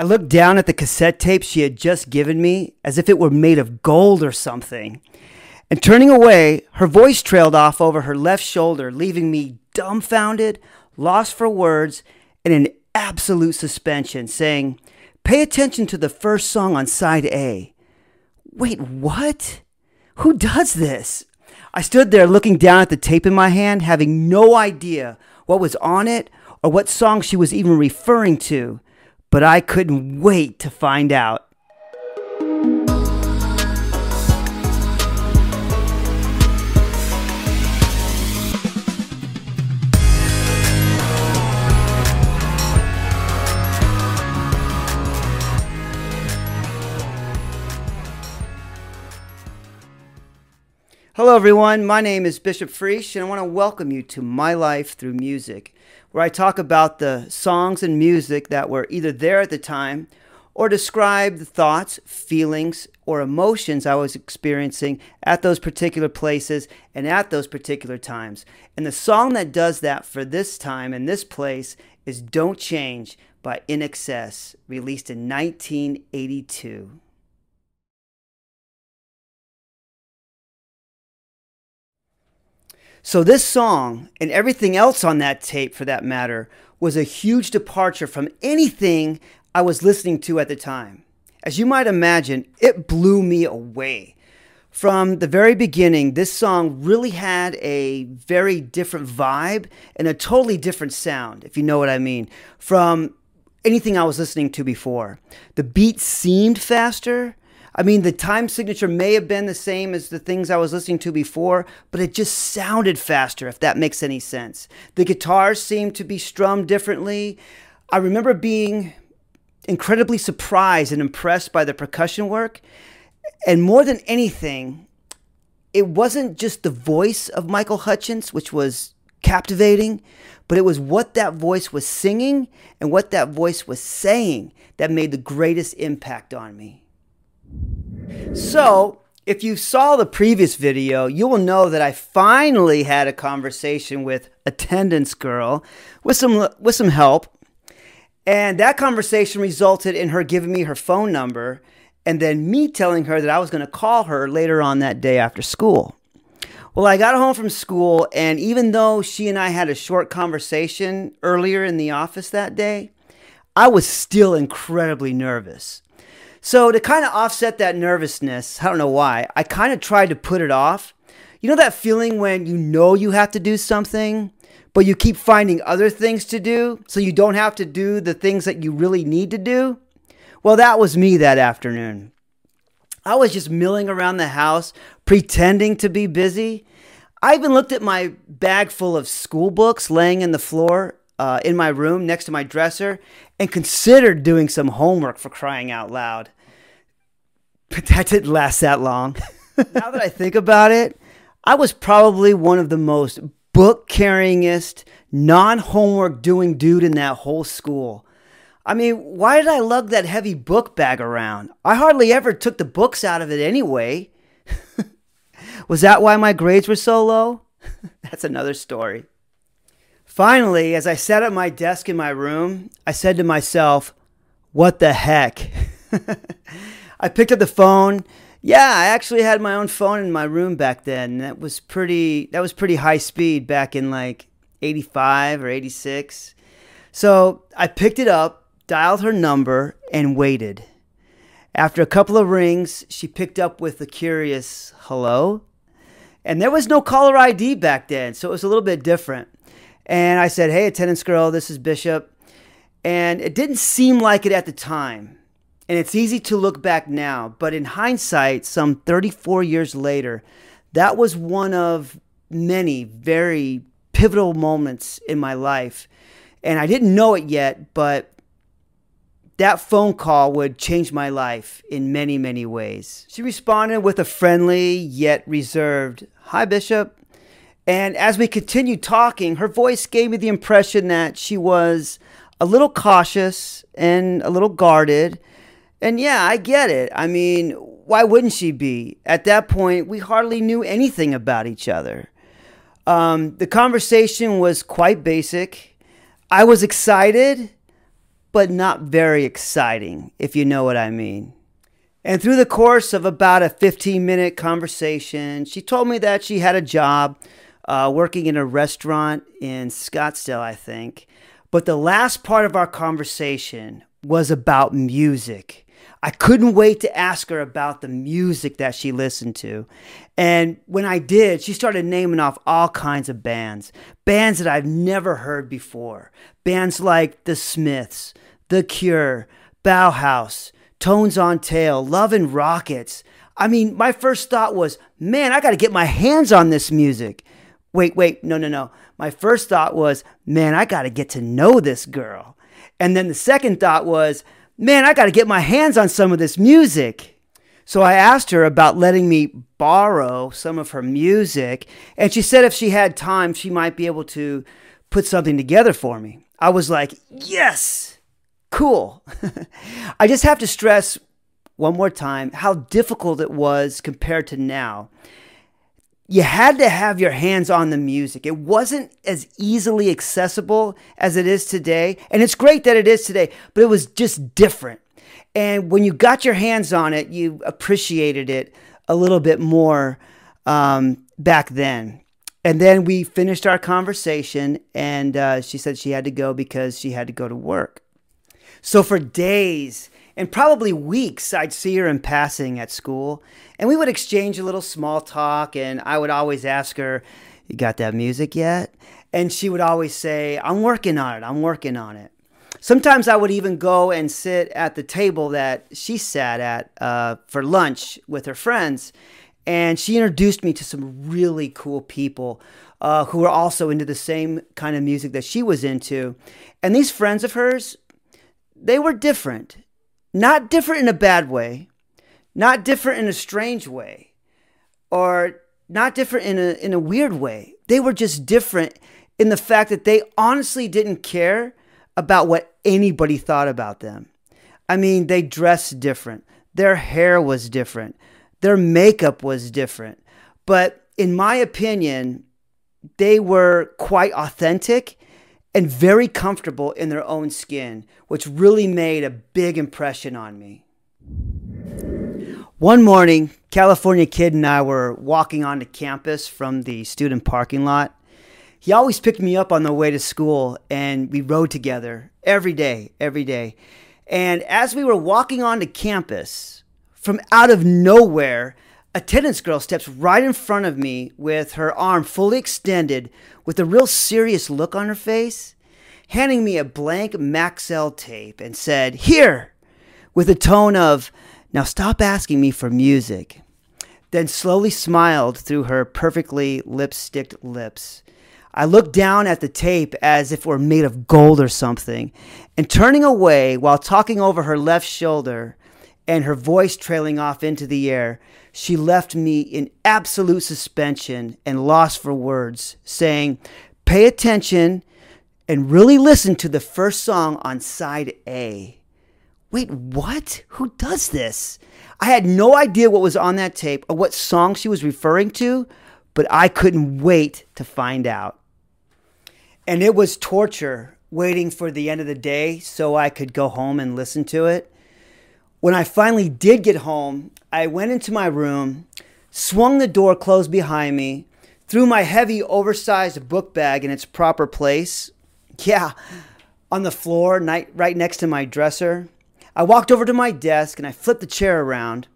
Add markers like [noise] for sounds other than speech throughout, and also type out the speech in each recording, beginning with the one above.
I looked down at the cassette tape she had just given me as if it were made of gold or something. And turning away, her voice trailed off over her left shoulder, leaving me dumbfounded, lost for words, and in absolute suspension, saying, Pay attention to the first song on side A. Wait, what? Who does this? I stood there looking down at the tape in my hand, having no idea what was on it or what song she was even referring to, but I couldn't wait to find out. Hello, everyone. My name is Bishop Friesch, and I want to welcome you to My Life Through Music, where I talk about the songs and music that were either there at the time or describe the thoughts, feelings, or emotions I was experiencing at those particular places and at those particular times. And the song that does that for this time and this place is Don't Change by INXS, released in 1982. So, this song and everything else on that tape, for that matter, was a huge departure from anything I was listening to at the time. As you might imagine, it blew me away. From the very beginning, this song really had a very different vibe and a totally different sound, if you know what I mean, from anything I was listening to before. The beat seemed faster, I mean, the time signature may have been the same as the things I was listening to before, but it just sounded faster, if that makes any sense. The guitars seemed to be strummed differently. I remember being incredibly surprised and impressed by the percussion work. And more than anything, it wasn't just the voice of Michael Hutchence, which was captivating, but it was what that voice was singing and what that voice was saying that made the greatest impact on me. So, if you saw the previous video, you will know that I finally had a conversation with attendance girl with some with some help. And that conversation resulted in her giving me her phone number and then me telling her that I was going to call her later on that day after school. Well, I got home from school, and even though she and I had a short conversation earlier in the office that day, I was still incredibly nervous. So to kind of offset that nervousness, I don't know why, I kind of tried to put it off. You know that feeling when you know you have to do something, but you keep finding other things to do so you don't have to do the things that you really need to do? Well, that was me that afternoon. I was just milling around the house, pretending to be busy. I even looked at my bag full of school books laying in the floor uh, in my room next to my dresser and considered doing some homework for crying out loud. But that didn't last that long. [laughs] now that I think about it, I was probably one of the most book carryingest, non homework doing dude in that whole school. I mean, why did I lug that heavy book bag around? I hardly ever took the books out of it anyway. [laughs] Was that why my grades were so low? [laughs] That's another story. Finally, as I sat at my desk in my room, I said to myself, What the heck? [laughs] I picked up the phone. Yeah, I actually had my own phone in my room back then. That was pretty that was pretty high speed back in like 85 or 86. So, I picked it up, dialed her number and waited. After a couple of rings, she picked up with a curious hello. And there was no caller ID back then, so it was a little bit different. And I said, Hey, attendance girl, this is Bishop. And it didn't seem like it at the time. And it's easy to look back now, but in hindsight, some 34 years later, that was one of many very pivotal moments in my life. And I didn't know it yet, but that phone call would change my life in many, many ways. She responded with a friendly yet reserved, Hi, Bishop. And as we continued talking, her voice gave me the impression that she was a little cautious and a little guarded. And yeah, I get it. I mean, why wouldn't she be? At that point, we hardly knew anything about each other. Um, the conversation was quite basic. I was excited, but not very exciting, if you know what I mean. And through the course of about a 15 minute conversation, she told me that she had a job uh, working in a restaurant in Scottsdale, I think. But the last part of our conversation was about music. I couldn't wait to ask her about the music that she listened to. And when I did, she started naming off all kinds of bands, bands that I've never heard before. Bands like The Smiths, The Cure, Bauhaus, Tones on Tail, Love and Rockets. I mean, my first thought was, man, I got to get my hands on this music. Wait, wait, no, no, no. My first thought was, man, I got to get to know this girl. And then the second thought was, man, I got to get my hands on some of this music. So I asked her about letting me borrow some of her music, and she said if she had time, she might be able to put something together for me. I was like, yes, cool. [laughs] I just have to stress one more time how difficult it was compared to now you had to have your hands on the music. It wasn't as easily accessible as it is today. And it's great that it is today, but it was just different. And when you got your hands on it, you appreciated it a little bit more um, back then. And then we finished our conversation, and uh, she said she had to go because she had to go to work. So for days, and probably weeks I'd see her in passing at school, and we would exchange a little small talk, and I would always ask her, You got that music yet? And she would always say, I'm working on it, I'm working on it. Sometimes I would even go and sit at the table that she sat at uh, for lunch with her friends, and she introduced me to some really cool people uh, who were also into the same kind of music that she was into. And these friends of hers, they were different. Not different in a bad way, not different in a strange way, or not different in a, in a weird way. They were just different in the fact that they honestly didn't care about what anybody thought about them. I mean, they dressed different, their hair was different, their makeup was different. But in my opinion, they were quite authentic and very comfortable in their own skin, which really made a big impression on me. One morning, California Kid and I were walking onto campus from the student parking lot. He always picked me up on the way to school, and we rode together every day, every day. And as we were walking onto campus, from out of nowhere, attendance girl steps right in front of me with her arm fully extended with a real serious look on her face, handing me a blank Maxell tape and said, Here, with a tone of, Now stop asking me for music. Then slowly smiled through her perfectly lipsticked lips. I looked down at the tape as if it were made of gold or something, and turning away while talking over her left shoulder and her voice trailing off into the air, she left me in absolute suspension and lost for words, saying, Pay attention and really listen to the first song on side A. Wait, what? Who does this? I had no idea what was on that tape or what song she was referring to, but I couldn't wait to find out. And it was torture waiting for the end of the day so I could go home and listen to it. When I finally did get home, I went into my room, swung the door closed behind me, threw my heavy, oversized book bag in its proper place. Yeah, on the floor, right next to my dresser. I walked over to my desk and I flipped the chair around,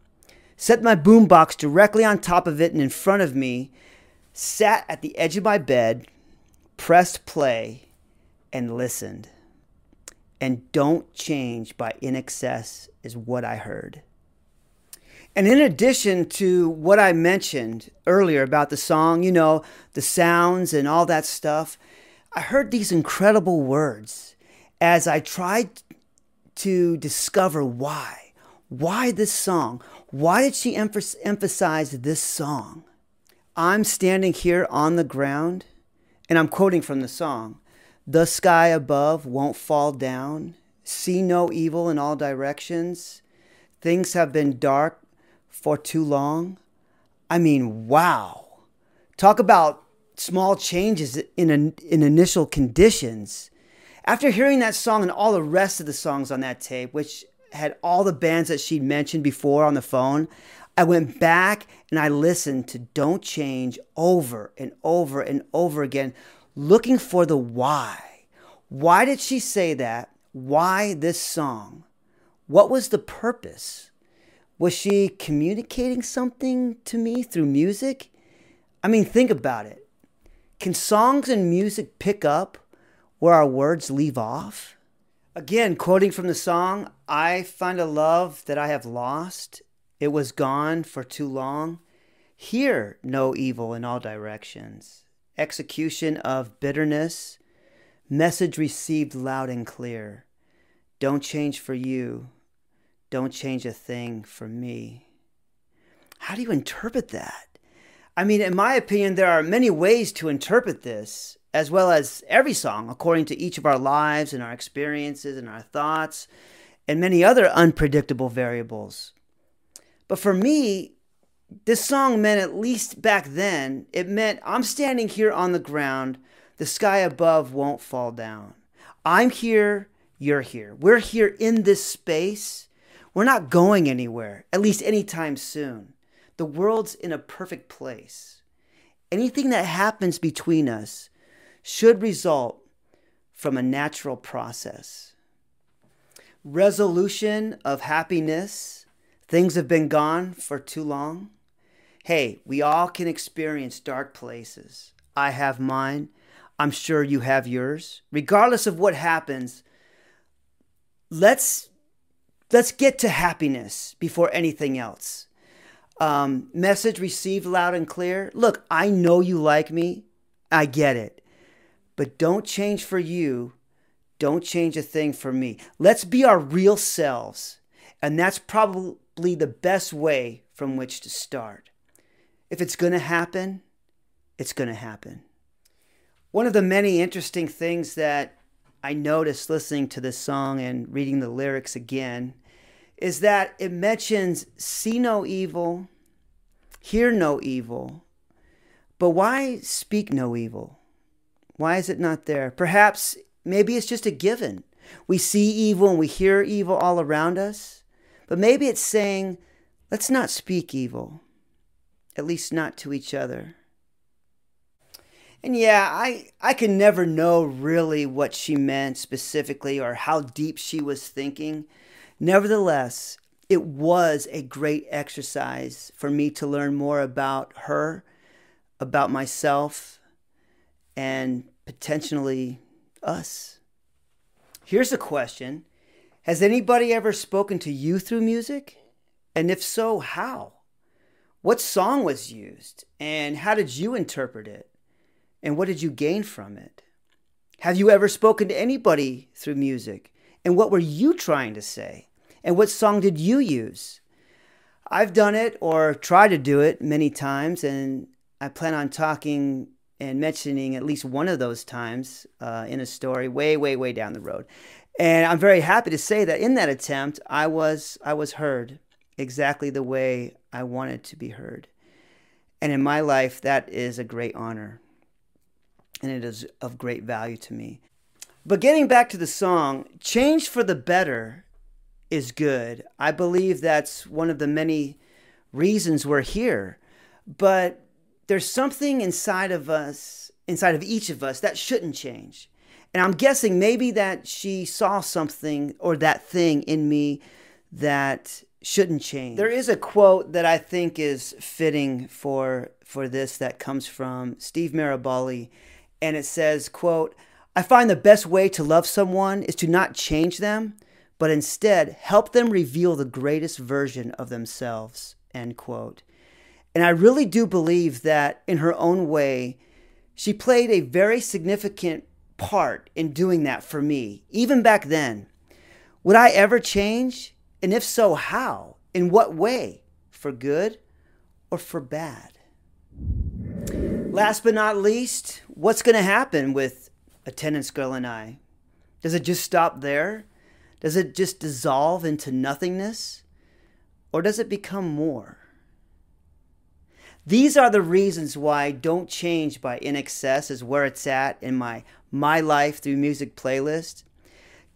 set my boombox directly on top of it and in front of me, sat at the edge of my bed, pressed play, and listened. And don't change by INXS, is what I heard. And in addition to what I mentioned earlier about the song, you know, the sounds and all that stuff, I heard these incredible words as I tried to discover why. Why this song? Why did she emphasize this song? I'm standing here on the ground, and I'm quoting from the song The sky above won't fall down, see no evil in all directions. Things have been dark for too long. I mean, wow. Talk about small changes in, in initial conditions. After hearing that song and all the rest of the songs on that tape, which had all the bands that she'd mentioned before on the phone, I went back and I listened to Don't Change over and over and over again, looking for the why. Why did she say that? Why this song? What was the purpose? Was she communicating something to me through music? I mean, think about it. Can songs and music pick up where our words leave off? Again, quoting from the song, I find a love that I have lost. It was gone for too long. Hear no evil in all directions. Execution of bitterness. Message received loud and clear. Don't change for you. Don't change a thing for me. How do you interpret that? I mean, in my opinion, there are many ways to interpret this, as well as every song, according to each of our lives and our experiences and our thoughts, and many other unpredictable variables. But for me, this song meant, at least back then, it meant I'm standing here on the ground, the sky above won't fall down. I'm here, you're here. We're here in this space. We're not going anywhere, at least anytime soon. The world's in a perfect place. Anything that happens between us should result from a natural process. Resolution of happiness. Things have been gone for too long. Hey, we all can experience dark places. I have mine. I'm sure you have yours. Regardless of what happens, let's let's get to happiness before anything else. Um, message received loud and clear. Look, I know you like me. I get it. But don't change for you. Don't change a thing for me. Let's be our real selves. And that's probably the best way from which to start. If it's going to happen, it's going to happen. One of the many interesting things that I noticed listening to this song and reading the lyrics again is that it mentions see no evil, hear no evil. But why speak no evil? Why is it not there? Perhaps maybe it's just a given. We see evil and we hear evil all around us, but maybe it's saying, let's not speak evil, at least not to each other. And yeah, I, I can never know really what she meant specifically or how deep she was thinking. Nevertheless, it was a great exercise for me to learn more about her, about myself, and potentially us. Here's a question Has anybody ever spoken to you through music? And if so, how? What song was used? And how did you interpret it? And what did you gain from it? Have you ever spoken to anybody through music? And what were you trying to say? And what song did you use? I've done it or tried to do it many times, and I plan on talking and mentioning at least one of those times uh, in a story way, way, way down the road. And I'm very happy to say that in that attempt, I was I was heard exactly the way I wanted to be heard. And in my life, that is a great honor, and it is of great value to me. But getting back to the song, "Change for the Better" is good. I believe that's one of the many reasons we're here. But there's something inside of us, inside of each of us, that shouldn't change. And I'm guessing maybe that she saw something or that thing in me that shouldn't change. There is a quote that I think is fitting for for this that comes from Steve Maraboli and it says, quote, I find the best way to love someone is to not change them, but instead help them reveal the greatest version of themselves, end quote. And I really do believe that in her own way, she played a very significant part in doing that for me, even back then. Would I ever change? And if so, how? In what way? For good or for bad? Last but not least, what's going to happen with Attendance Girl and I? Does it just stop there? Does it just dissolve into nothingness? Or does it become more? These are the reasons why Don't Change by INXS is where it's at in my My Life Through Music playlist.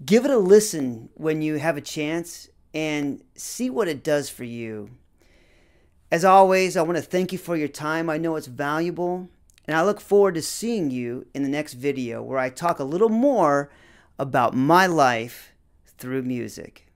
Give it a listen when you have a chance and see what it does for you. As always, I want to thank you for your time. I know it's valuable, and I look forward to seeing you in the next video where I talk a little more about my life through music.